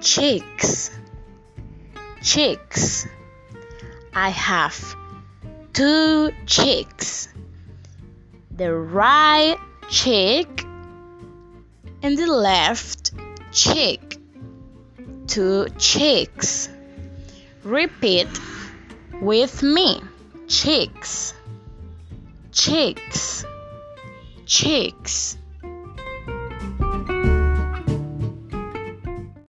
Chicks, chicks. I have two chicks. the right chick and the left chick. two chicks. repeat with me Chicks, chicks, chicks.